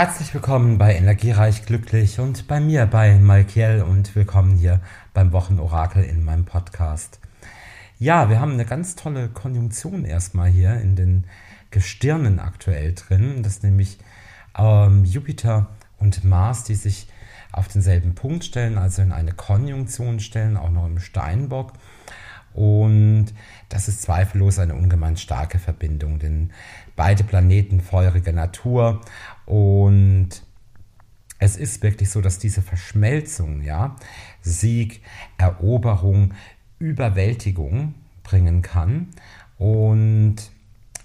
Herzlich willkommen bei Energiereich Glücklich und bei mir bei Malkiel und willkommen hier beim Wochenorakel in meinem Podcast. Ja, wir haben eine ganz tolle Konjunktion erstmal hier in den Gestirnen aktuell drin. Das ist nämlich ähm, Jupiter und Mars, die sich auf denselben Punkt stellen, also in eine Konjunktion stellen, auch noch im Steinbock. Und das ist zweifellos eine ungemein starke Verbindung, denn beide Planeten feurige Natur und es ist wirklich so, dass diese Verschmelzung, ja, Sieg, Eroberung, Überwältigung bringen kann. Und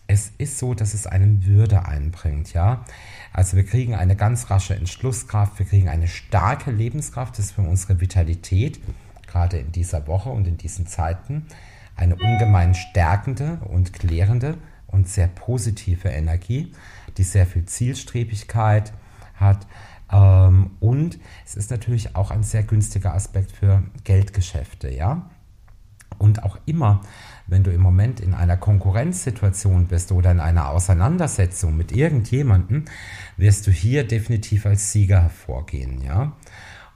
es ist so, dass es einem Würde einbringt, ja. Also wir kriegen eine ganz rasche Entschlusskraft, wir kriegen eine starke Lebenskraft, das ist für unsere Vitalität gerade in dieser Woche und in diesen Zeiten eine ungemein stärkende und klärende und sehr positive Energie, die sehr viel Zielstrebigkeit hat. Ähm, und es ist natürlich auch ein sehr günstiger Aspekt für Geldgeschäfte, ja. Und auch immer, wenn du im Moment in einer Konkurrenzsituation bist oder in einer Auseinandersetzung mit irgendjemandem, wirst du hier definitiv als Sieger hervorgehen, ja.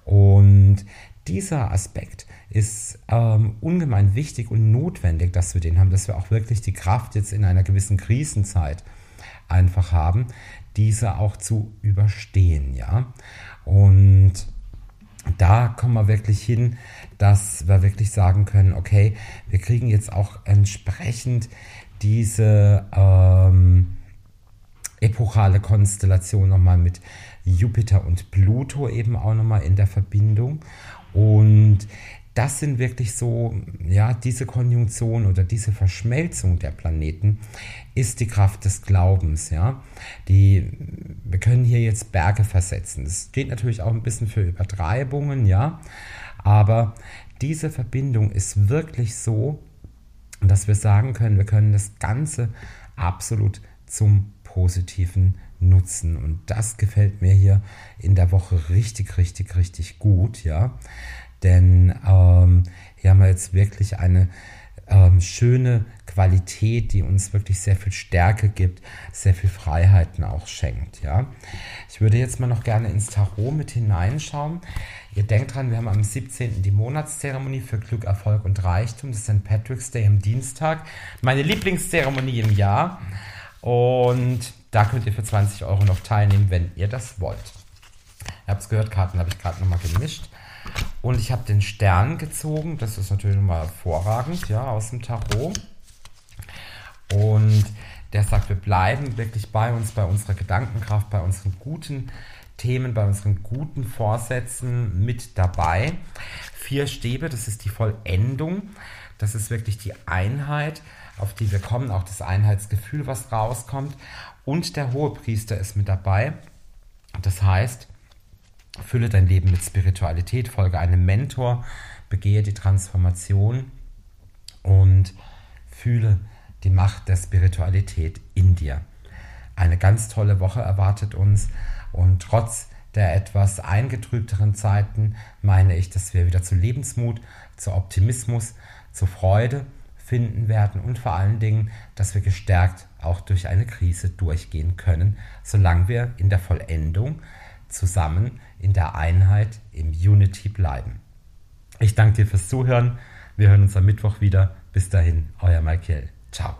Und dieser Aspekt ist ähm, ungemein wichtig und notwendig, dass wir den haben, dass wir auch wirklich die Kraft jetzt in einer gewissen Krisenzeit einfach haben, diese auch zu überstehen, ja. Und da kommen wir wirklich hin, dass wir wirklich sagen können, okay, wir kriegen jetzt auch entsprechend diese ähm, epochale Konstellation nochmal mit Jupiter und Pluto eben auch nochmal in der Verbindung. Und das sind wirklich so, ja, diese Konjunktion oder diese Verschmelzung der Planeten ist die Kraft des Glaubens, ja. Die, wir können hier jetzt Berge versetzen. Das steht natürlich auch ein bisschen für Übertreibungen, ja. Aber diese Verbindung ist wirklich so, dass wir sagen können, wir können das Ganze absolut zum Positiven nutzen. Und das gefällt mir hier in der Woche richtig, richtig, richtig gut, ja. Denn ähm, hier haben wir jetzt wirklich eine ähm, schöne Qualität, die uns wirklich sehr viel Stärke gibt, sehr viel Freiheiten auch schenkt. Ja? Ich würde jetzt mal noch gerne ins Tarot mit hineinschauen. Ihr denkt dran, wir haben am 17. die Monatszeremonie für Glück, Erfolg und Reichtum. Das ist St. Patrick's Day am Dienstag. Meine Lieblingszeremonie im Jahr. Und da könnt ihr für 20 Euro noch teilnehmen, wenn ihr das wollt. Ihr habt es gehört, Karten habe ich gerade nochmal gemischt. Und ich habe den Stern gezogen. Das ist natürlich mal hervorragend, ja, aus dem Tarot. Und der sagt, wir bleiben wirklich bei uns, bei unserer Gedankenkraft, bei unseren guten Themen, bei unseren guten Vorsätzen mit dabei. Vier Stäbe, das ist die Vollendung. Das ist wirklich die Einheit, auf die wir kommen, auch das Einheitsgefühl, was rauskommt. Und der Hohepriester ist mit dabei. Das heißt, Fülle dein Leben mit Spiritualität, folge einem Mentor, begehe die Transformation und fühle die Macht der Spiritualität in dir. Eine ganz tolle Woche erwartet uns und trotz der etwas eingetrübteren Zeiten meine ich, dass wir wieder zu Lebensmut, zu Optimismus, zu Freude finden werden und vor allen Dingen, dass wir gestärkt auch durch eine Krise durchgehen können, solange wir in der Vollendung zusammen in der Einheit, im Unity bleiben. Ich danke dir fürs Zuhören. Wir hören uns am Mittwoch wieder. Bis dahin, euer Michael. Ciao.